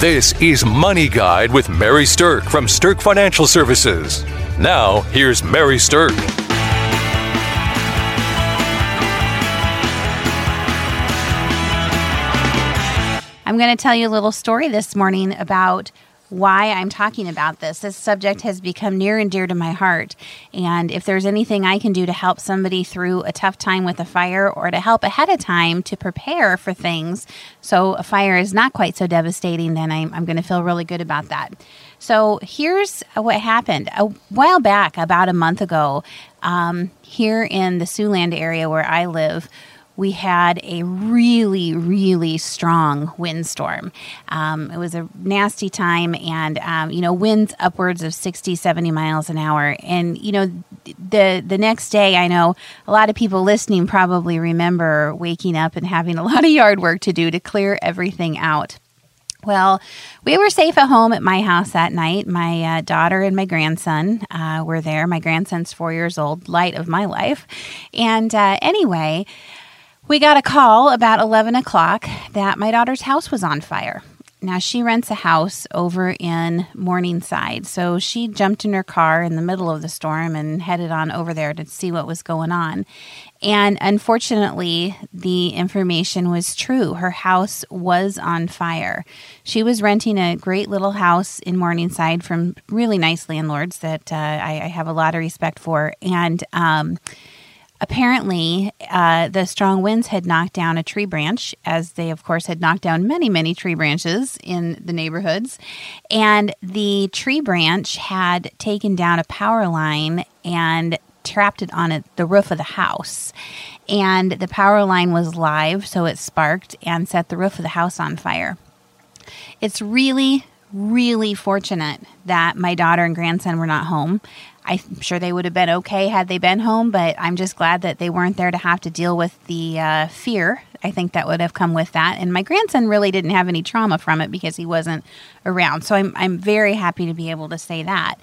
This is Money Guide with Mary Sterk from Sterk Financial Services. Now, here's Mary Sterk. I'm going to tell you a little story this morning about why I'm talking about this. This subject has become near and dear to my heart. And if there's anything I can do to help somebody through a tough time with a fire or to help ahead of time to prepare for things so a fire is not quite so devastating, then I'm, I'm going to feel really good about that. So here's what happened. A while back, about a month ago, um, here in the Siouxland area where I live, we had a really, really strong windstorm. Um, it was a nasty time, and um, you know, winds upwards of 60, 70 miles an hour. And you know, the the next day, I know a lot of people listening probably remember waking up and having a lot of yard work to do to clear everything out. Well, we were safe at home at my house that night. My uh, daughter and my grandson uh, were there. My grandson's four years old, light of my life. And uh, anyway, we got a call about 11 o'clock that my daughter's house was on fire. Now, she rents a house over in Morningside. So she jumped in her car in the middle of the storm and headed on over there to see what was going on. And unfortunately, the information was true. Her house was on fire. She was renting a great little house in Morningside from really nice landlords that uh, I, I, have a lot of respect for. And, um, apparently uh, the strong winds had knocked down a tree branch as they of course had knocked down many many tree branches in the neighborhoods. And the tree branch had taken down a power line and trapped it on a, the roof of the house. And the power line was live so it sparked and set the roof of the house on fire. It's really really fortunate that my daughter and grandson were not home I'm sure they would have been okay had they been home, but I'm just glad that they weren't there to have to deal with the uh, fear. I think that would have come with that. And my grandson really didn't have any trauma from it because he wasn't around. So I'm, I'm very happy to be able to say that.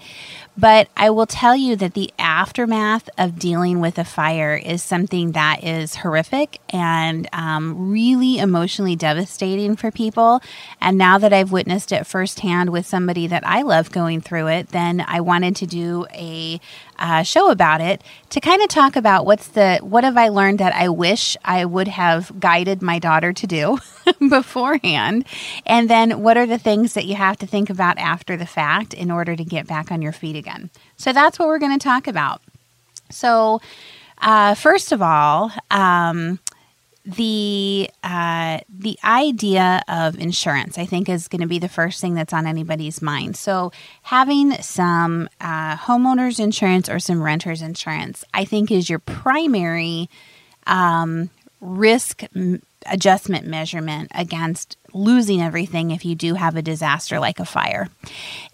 But I will tell you that the aftermath of dealing with a fire is something that is horrific and um, really emotionally devastating for people. And now that I've witnessed it firsthand with somebody that I love going through it, then I wanted to do a uh, show about it to kind of talk about what's the what have I learned that I wish I would have guided my daughter to do beforehand, and then what are the things that you have to think about after the fact in order to get back on your feet again. So that's what we're going to talk about. So, uh, first of all, um, the uh, the idea of insurance, I think, is going to be the first thing that's on anybody's mind. So, having some uh, homeowners insurance or some renters insurance, I think, is your primary um, risk adjustment measurement against losing everything if you do have a disaster like a fire.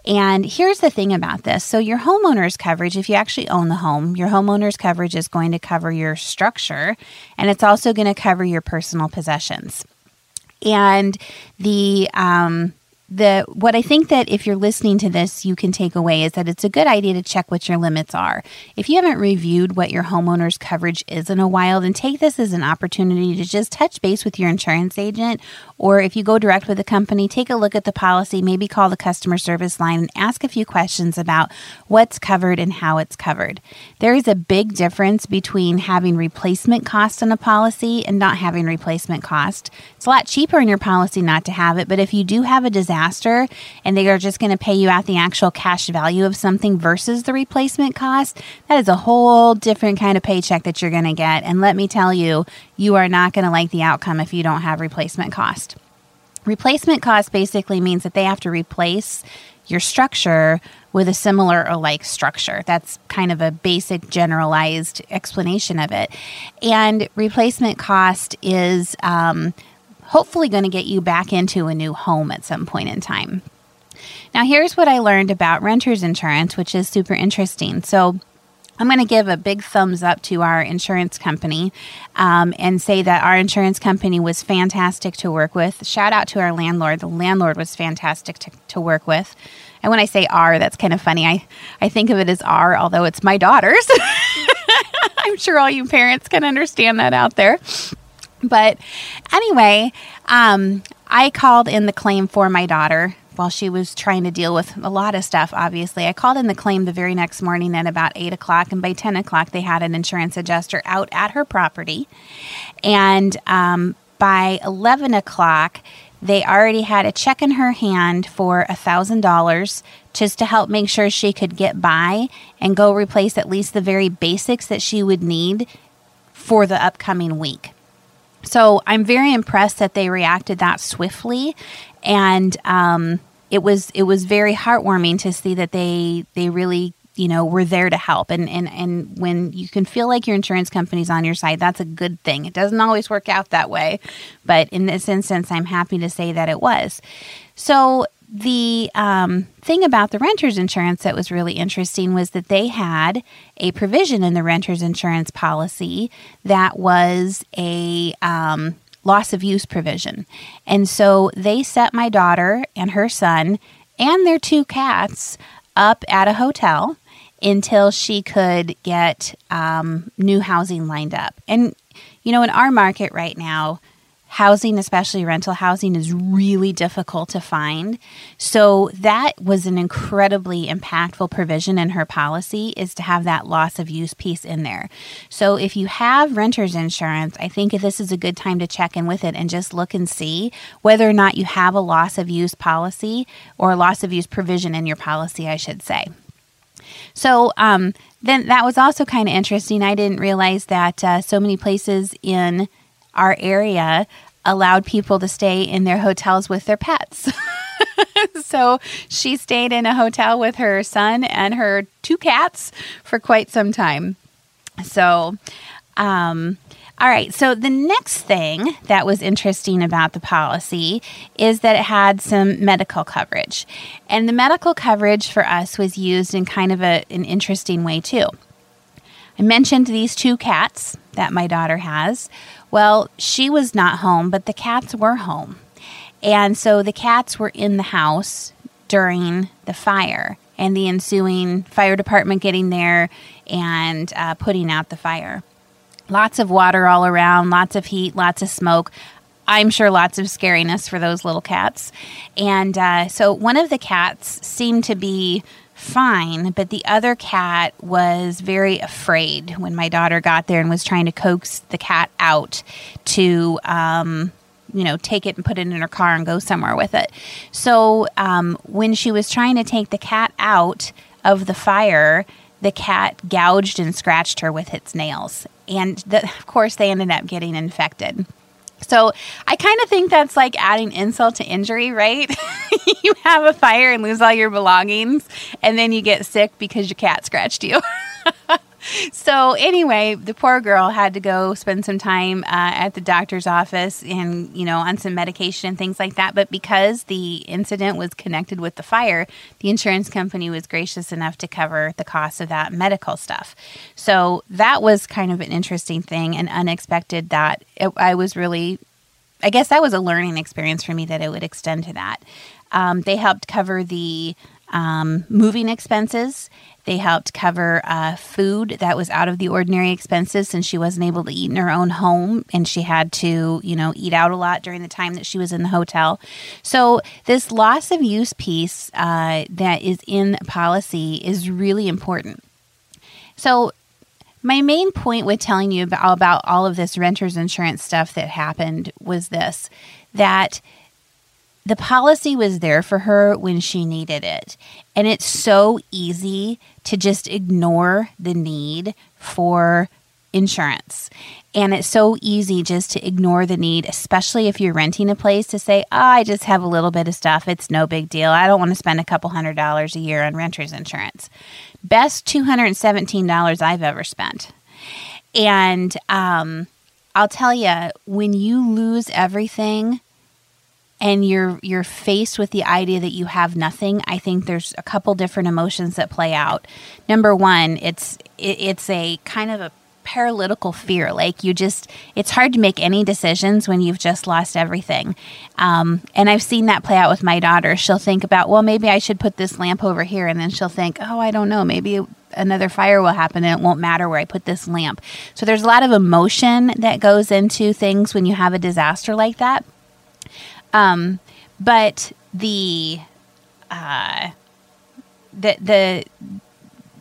And here's the thing about this. So your homeowner's coverage, if you actually own the home, your homeowner's coverage is going to cover your structure and it's also going to cover your personal possessions. And the um, the what I think that if you're listening to this, you can take away is that it's a good idea to check what your limits are. If you haven't reviewed what your homeowner's coverage is in a while, then take this as an opportunity to just touch base with your insurance agent or if you go direct with the company, take a look at the policy, maybe call the customer service line and ask a few questions about what's covered and how it's covered. There is a big difference between having replacement cost on a policy and not having replacement cost. It's a lot cheaper in your policy not to have it, but if you do have a disaster and they are just going to pay you out the actual cash value of something versus the replacement cost, that is a whole different kind of paycheck that you're going to get. And let me tell you, you are not going to like the outcome if you don't have replacement cost. Replacement cost basically means that they have to replace your structure with a similar or like structure. That's kind of a basic generalized explanation of it. And replacement cost is um, hopefully going to get you back into a new home at some point in time. Now, here's what I learned about renter's insurance, which is super interesting. So, I'm going to give a big thumbs up to our insurance company um, and say that our insurance company was fantastic to work with. Shout out to our landlord. The landlord was fantastic to, to work with. And when I say our, that's kind of funny. I, I think of it as our, although it's my daughter's. I'm sure all you parents can understand that out there. But anyway, um, I called in the claim for my daughter while she was trying to deal with a lot of stuff, obviously. I called in the claim the very next morning at about 8 o'clock, and by 10 o'clock, they had an insurance adjuster out at her property. And um, by 11 o'clock, they already had a check in her hand for $1,000 just to help make sure she could get by and go replace at least the very basics that she would need for the upcoming week. So I'm very impressed that they reacted that swiftly, and um, it was it was very heartwarming to see that they they really you know were there to help. And and and when you can feel like your insurance company's on your side that's a good thing. It doesn't always work out that way but in this instance i'm happy to say that it was. So the um, thing about the renter's insurance that was really interesting was that they had a provision in the renter's insurance policy that was a um, loss of use provision. And so they set my daughter and her son and their two cats up at a hotel until she could get um, new housing lined up. And, you know, in our market right now, housing, especially rental housing, is really difficult to find. So that was an incredibly impactful provision in her policy is to have that loss of use piece in there. So if you have renter's insurance, I think this is a good time to check in with it and just look and see whether or not you have a loss of use policy or loss of use provision in your policy, I should say. So um, then that was also kind of interesting. I didn't realize that uh, so many places in our area allowed people to stay in their hotels with their pets. so she stayed in a hotel with her son and her two cats for quite some time. So, um, all right. So the next thing that was interesting about the policy is that it had some medical coverage. And the medical coverage for us was used in kind of a, an interesting way, too. I mentioned these two cats that my daughter has. Well, she was not home, but the cats were home. And so the cats were in the house during the fire and the ensuing fire department getting there and uh, putting out the fire. Lots of water all around, lots of heat, lots of smoke. I'm sure lots of scariness for those little cats. And uh, so one of the cats seemed to be fine, but the other cat was very afraid when my daughter got there and was trying to coax the cat out to, um, you know, take it and put it in her car and go somewhere with it. So um, when she was trying to take the cat out of the fire, the cat gouged and scratched her with its nails. And the, of course, they ended up getting infected. So I kind of think that's like adding insult to injury, right? you have a fire and lose all your belongings, and then you get sick because your cat scratched you. so anyway, the poor girl had to go spend some time uh, at the doctor's office and you know on some medication and things like that. But because the incident was connected with the fire, the insurance company was gracious enough to cover the cost of that medical stuff. So that was kind of an interesting thing and unexpected. That it, I was really, I guess that was a learning experience for me that it would extend to that. Um, they helped cover the um, moving expenses they helped cover uh, food that was out of the ordinary expenses since she wasn't able to eat in her own home and she had to, you know, eat out a lot during the time that she was in the hotel. So, this loss of use piece uh, that is in policy is really important. So, my main point with telling you about, about all of this renter's insurance stuff that happened was this that the policy was there for her when she needed it. And it's so easy to just ignore the need for insurance. And it's so easy just to ignore the need, especially if you're renting a place, to say, oh, I just have a little bit of stuff. It's no big deal. I don't want to spend a couple hundred dollars a year on renter's insurance. Best $217 I've ever spent. And um, I'll tell you, when you lose everything, and you're you're faced with the idea that you have nothing, I think there's a couple different emotions that play out. Number one, it's it, it's a kind of a paralytical fear. Like you just, it's hard to make any decisions when you've just lost everything. Um, and I've seen that play out with my daughter. She'll think about, well, maybe I should put this lamp over here. And then she'll think, oh, I don't know, maybe another fire will happen and it won't matter where I put this lamp. So there's a lot of emotion that goes into things when you have a disaster like that. Um, but the uh, the the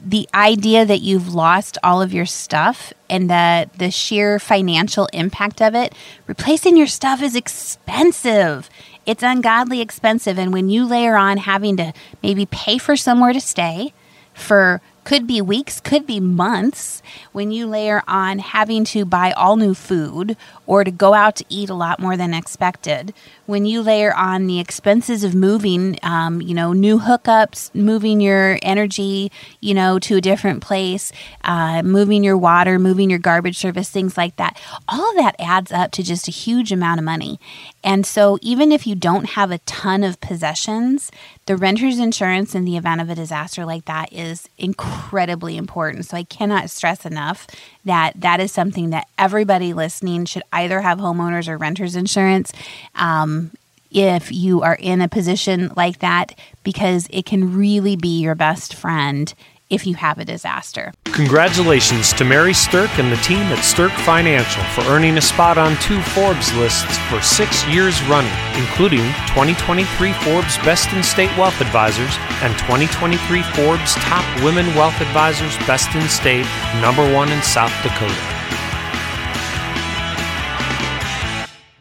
the idea that you've lost all of your stuff and that the sheer financial impact of it, replacing your stuff is expensive. It's ungodly expensive. And when you layer on having to maybe pay for somewhere to stay for could be weeks, could be months, when you layer on having to buy all new food or to go out to eat a lot more than expected, when you layer on the expenses of moving, um, you know, new hookups, moving your energy, you know, to a different place, uh, moving your water, moving your garbage service, things like that, all of that adds up to just a huge amount of money. And so, even if you don't have a ton of possessions, the renter's insurance in the event of a disaster like that is incredibly important. So, I cannot stress enough that that is something that everybody listening should either have homeowners or renters insurance. Um, if you are in a position like that, because it can really be your best friend if you have a disaster. Congratulations to Mary Sterk and the team at Sterk Financial for earning a spot on two Forbes lists for six years running, including 2023 Forbes Best in State Wealth Advisors and 2023 Forbes Top Women Wealth Advisors Best in State, number one in South Dakota.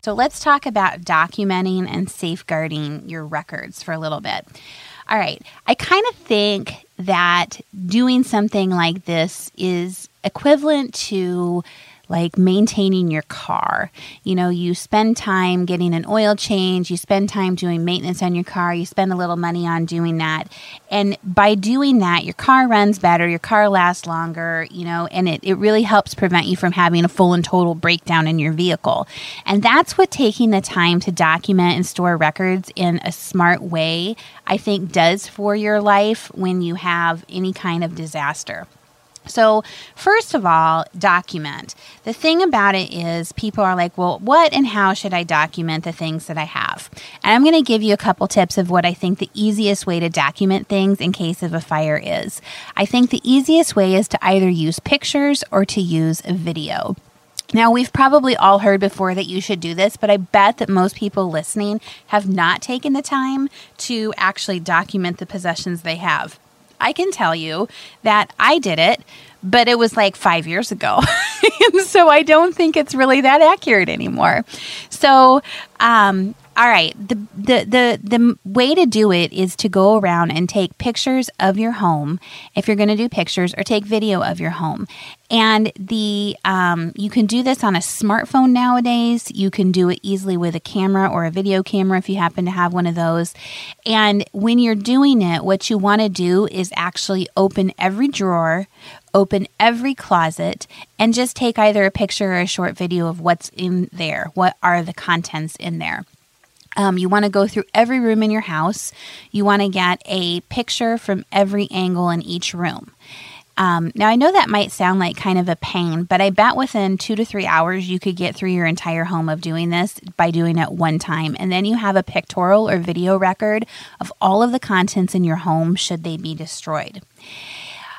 So let's talk about documenting and safeguarding your records for a little bit. All right. I kind of think that doing something like this is equivalent to like maintaining your car. You know, you spend time getting an oil change, you spend time doing maintenance on your car, you spend a little money on doing that. And by doing that, your car runs better, your car lasts longer, you know, and it, it really helps prevent you from having a full and total breakdown in your vehicle. And that's what taking the time to document and store records in a smart way, I think, does for your life when you have any kind of disaster. So, first of all, document. The thing about it is, people are like, well, what and how should I document the things that I have? And I'm going to give you a couple tips of what I think the easiest way to document things in case of a fire is. I think the easiest way is to either use pictures or to use video. Now, we've probably all heard before that you should do this, but I bet that most people listening have not taken the time to actually document the possessions they have. I can tell you that I did it, but it was like five years ago. so I don't think it's really that accurate anymore. So, um, all right, the, the the the way to do it is to go around and take pictures of your home if you're going to do pictures, or take video of your home. And the um, you can do this on a smartphone nowadays. You can do it easily with a camera or a video camera if you happen to have one of those. And when you're doing it, what you want to do is actually open every drawer, open every closet and just take either a picture or a short video of what's in there. What are the contents in there? Um, you want to go through every room in your house. You want to get a picture from every angle in each room. Um, now, I know that might sound like kind of a pain, but I bet within two to three hours you could get through your entire home of doing this by doing it one time. And then you have a pictorial or video record of all of the contents in your home should they be destroyed.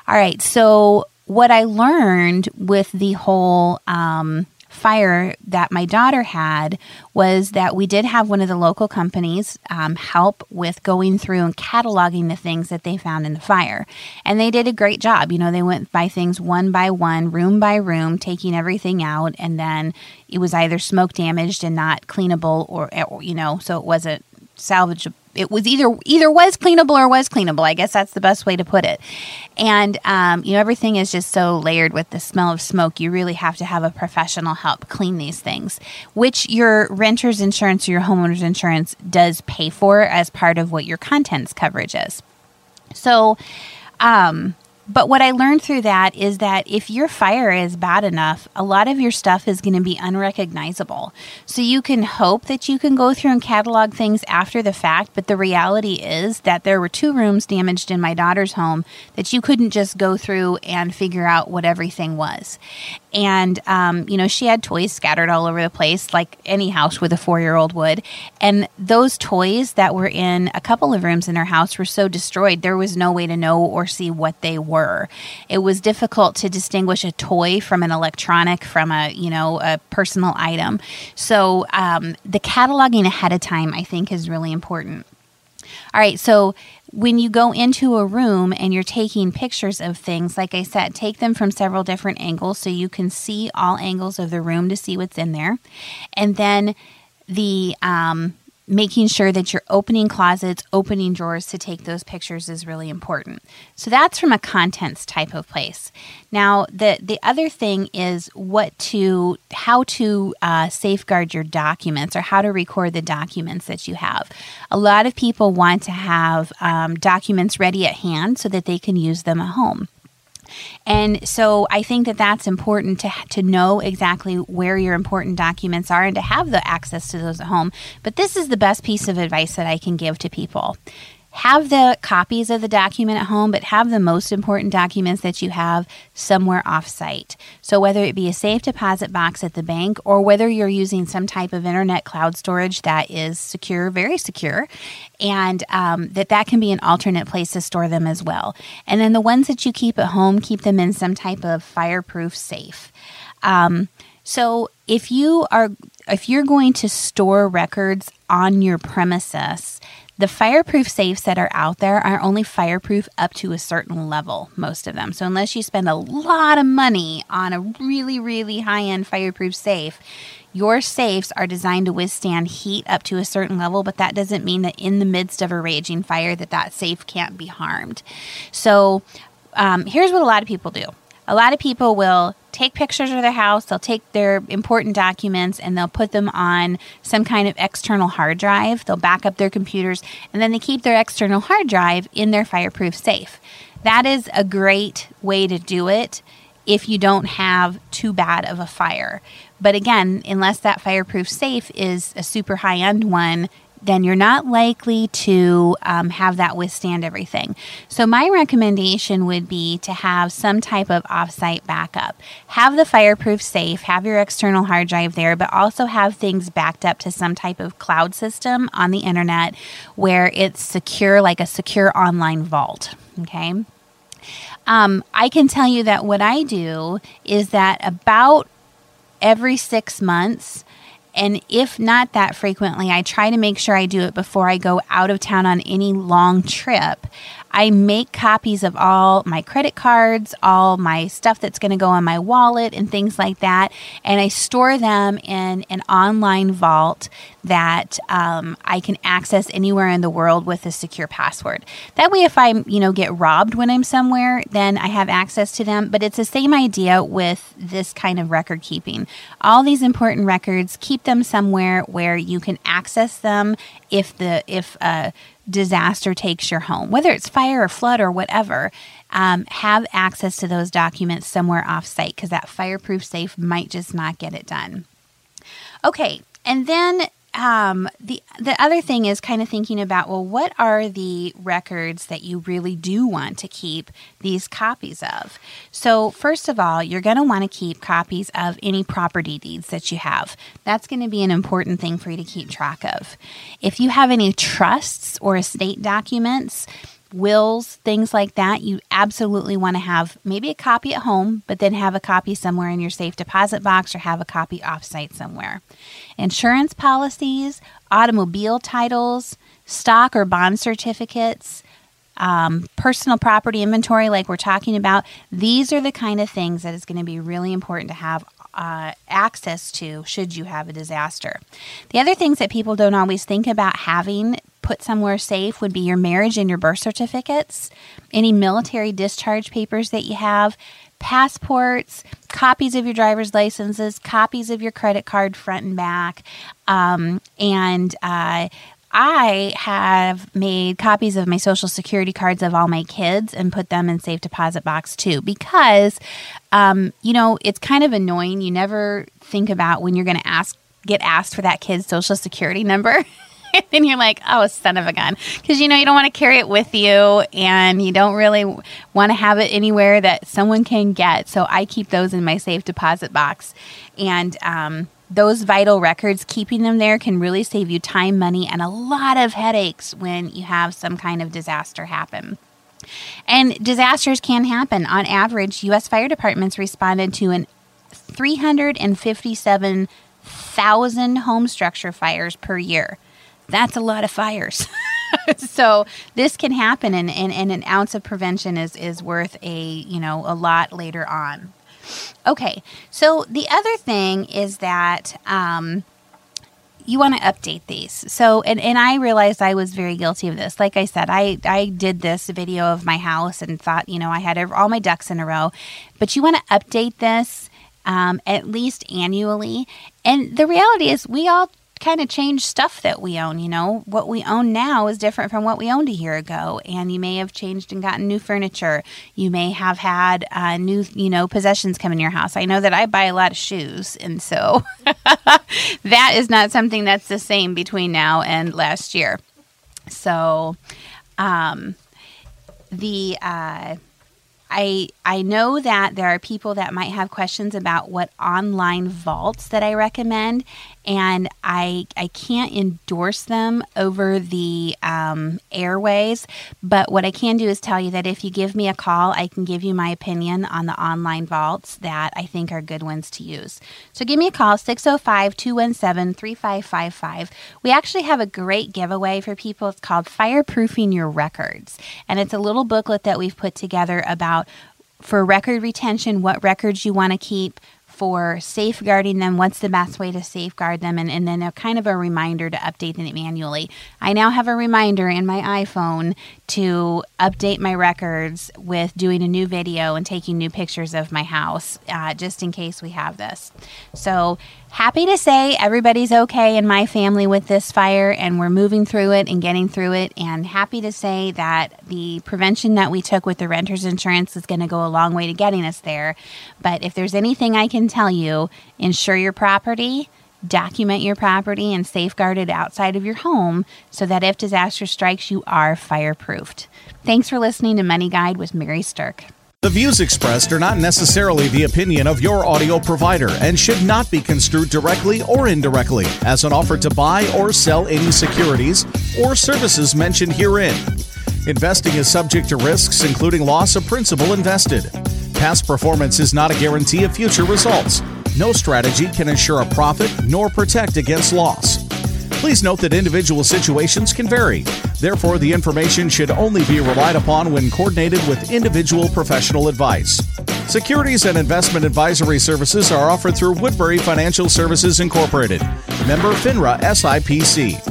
All right, so what I learned with the whole um, fire that my daughter had was that we did have one of the local companies um, help with going through and cataloging the things that they found in the fire. And they did a great job. You know, they went by things one by one, room by room, taking everything out. And then it was either smoke damaged and not cleanable, or, you know, so it wasn't salvageable it was either either was cleanable or was cleanable. I guess that's the best way to put it. And um, you know, everything is just so layered with the smell of smoke. You really have to have a professional help clean these things, which your renter's insurance or your homeowner's insurance does pay for as part of what your contents coverage is. So, um, but what I learned through that is that if your fire is bad enough, a lot of your stuff is going to be unrecognizable. So you can hope that you can go through and catalog things after the fact, but the reality is that there were two rooms damaged in my daughter's home that you couldn't just go through and figure out what everything was. And, um, you know, she had toys scattered all over the place, like any house with a four year old would. And those toys that were in a couple of rooms in her house were so destroyed, there was no way to know or see what they were It was difficult to distinguish a toy from an electronic from a you know a personal item. So um, the cataloging ahead of time, I think, is really important. All right, so when you go into a room and you're taking pictures of things, like I said, take them from several different angles so you can see all angles of the room to see what's in there. And then the um, making sure that you're opening closets, opening drawers to take those pictures is really important. So that's from a contents type of place. Now, the the other thing is what to how to uh, safeguard your documents or how to record the documents that you have. A lot of people want to have um, documents ready at hand so that they can use them at home. And so I think that that's important to, to know exactly where your important documents are and to have the access to those at home. But this is the best piece of advice that I can give to people have the copies of the document at home, but have the most important documents that you have somewhere offsite. So, whether it be a safe deposit box at the bank or whether you're using some type of internet cloud storage that is secure, very secure, and um, that that can be an alternate place to store them as well. And then the ones that you keep at home, keep them in some type of fireproof safe. Um, so, if you are if you're going to store records on your premises, the fireproof safes that are out there are only fireproof up to a certain level, most of them. So, unless you spend a lot of money on a really, really high end fireproof safe, your safes are designed to withstand heat up to a certain level, but that doesn't mean that in the midst of a raging fire that that safe can't be harmed. So, um, here's what a lot of people do a lot of people will take pictures of their house, they'll take their important documents and they'll put them on some kind of external hard drive. They'll back up their computers and then they keep their external hard drive in their fireproof safe. That is a great way to do it if you don't have too bad of a fire. But again, unless that fireproof safe is a super high end one, then you're not likely to um, have that withstand everything. So, my recommendation would be to have some type of offsite backup. Have the fireproof safe, have your external hard drive there, but also have things backed up to some type of cloud system on the internet where it's secure, like a secure online vault. Okay. Um, I can tell you that what I do is that about every six months, and if not that frequently, I try to make sure I do it before I go out of town on any long trip. I make copies of all my credit cards, all my stuff that's going to go on my wallet, and things like that. And I store them in an online vault that um, I can access anywhere in the world with a secure password. That way, if I you know get robbed when I'm somewhere, then I have access to them. But it's the same idea with this kind of record keeping. All these important records, keep them somewhere where you can access them if the if uh, disaster takes your home, whether it's fire or flood or whatever, um, have access to those documents somewhere offsite because that fireproof safe might just not get it done. Okay, and then um, the the other thing is kind of thinking about well, what are the records that you really do want to keep these copies of? So first of all, you're going to want to keep copies of any property deeds that you have. That's going to be an important thing for you to keep track of. If you have any trusts or estate documents, wills, things like that, you absolutely want to have maybe a copy at home, but then have a copy somewhere in your safe deposit box or have a copy offsite somewhere. Insurance policies, automobile titles, stock or bond certificates, um, personal property inventory, like we're talking about, these are the kind of things that is going to be really important to have uh, access to should you have a disaster. The other things that people don't always think about having put somewhere safe would be your marriage and your birth certificates, any military discharge papers that you have, passports, copies of your driver's licenses, copies of your credit card front and back, um, and uh, I have made copies of my social security cards of all my kids and put them in safe deposit box too because um, you know it's kind of annoying. You never think about when you're going to ask get asked for that kid's social security number and you're like, oh, son of a gun. Because, you know, you don't want to carry it with you and you don't really want to have it anywhere that someone can get. So I keep those in my safe deposit box. And, um, those vital records, keeping them there can really save you time, money, and a lot of headaches when you have some kind of disaster happen. And disasters can happen. On average, U.S. fire departments responded to an 357,000 home structure fires per year. That's a lot of fires. so this can happen and, and, and an ounce of prevention is, is worth a you know a lot later on. Okay, so the other thing is that um, you want to update these. So, and, and I realized I was very guilty of this. Like I said, I, I did this video of my house and thought, you know, I had all my ducks in a row. But you want to update this um, at least annually. And the reality is, we all kind of change stuff that we own. You know, what we own now is different from what we owned a year ago, and you may have changed and gotten new furniture. You may have had uh, new, you know, possessions come in your house. I know that I buy a lot of shoes, and so that is not something that's the same between now and last year. So, um, the uh, I I know that there are people that might have questions about what online vaults that I recommend, and I I can't endorse them over the um, airways. But what I can do is tell you that if you give me a call, I can give you my opinion on the online vaults that I think are good ones to use. So give me a call 605 217 3555. We actually have a great giveaway for people. It's called Fireproofing Your Records, and it's a little booklet that we've put together about for record retention, what records you want to keep, for safeguarding them, what's the best way to safeguard them, and, and then a kind of a reminder to update them manually. I now have a reminder in my iPhone to update my records with doing a new video and taking new pictures of my house, uh, just in case we have this. So happy to say everybody's okay in my family with this fire and we're moving through it and getting through it and happy to say that the prevention that we took with the renters insurance is going to go a long way to getting us there but if there's anything i can tell you insure your property document your property and safeguard it outside of your home so that if disaster strikes you are fireproofed thanks for listening to money guide with mary sterk the views expressed are not necessarily the opinion of your audio provider and should not be construed directly or indirectly as an offer to buy or sell any securities or services mentioned herein. Investing is subject to risks, including loss of principal invested. Past performance is not a guarantee of future results. No strategy can ensure a profit nor protect against loss. Please note that individual situations can vary. Therefore, the information should only be relied upon when coordinated with individual professional advice. Securities and investment advisory services are offered through Woodbury Financial Services Incorporated, member FINRA SIPC.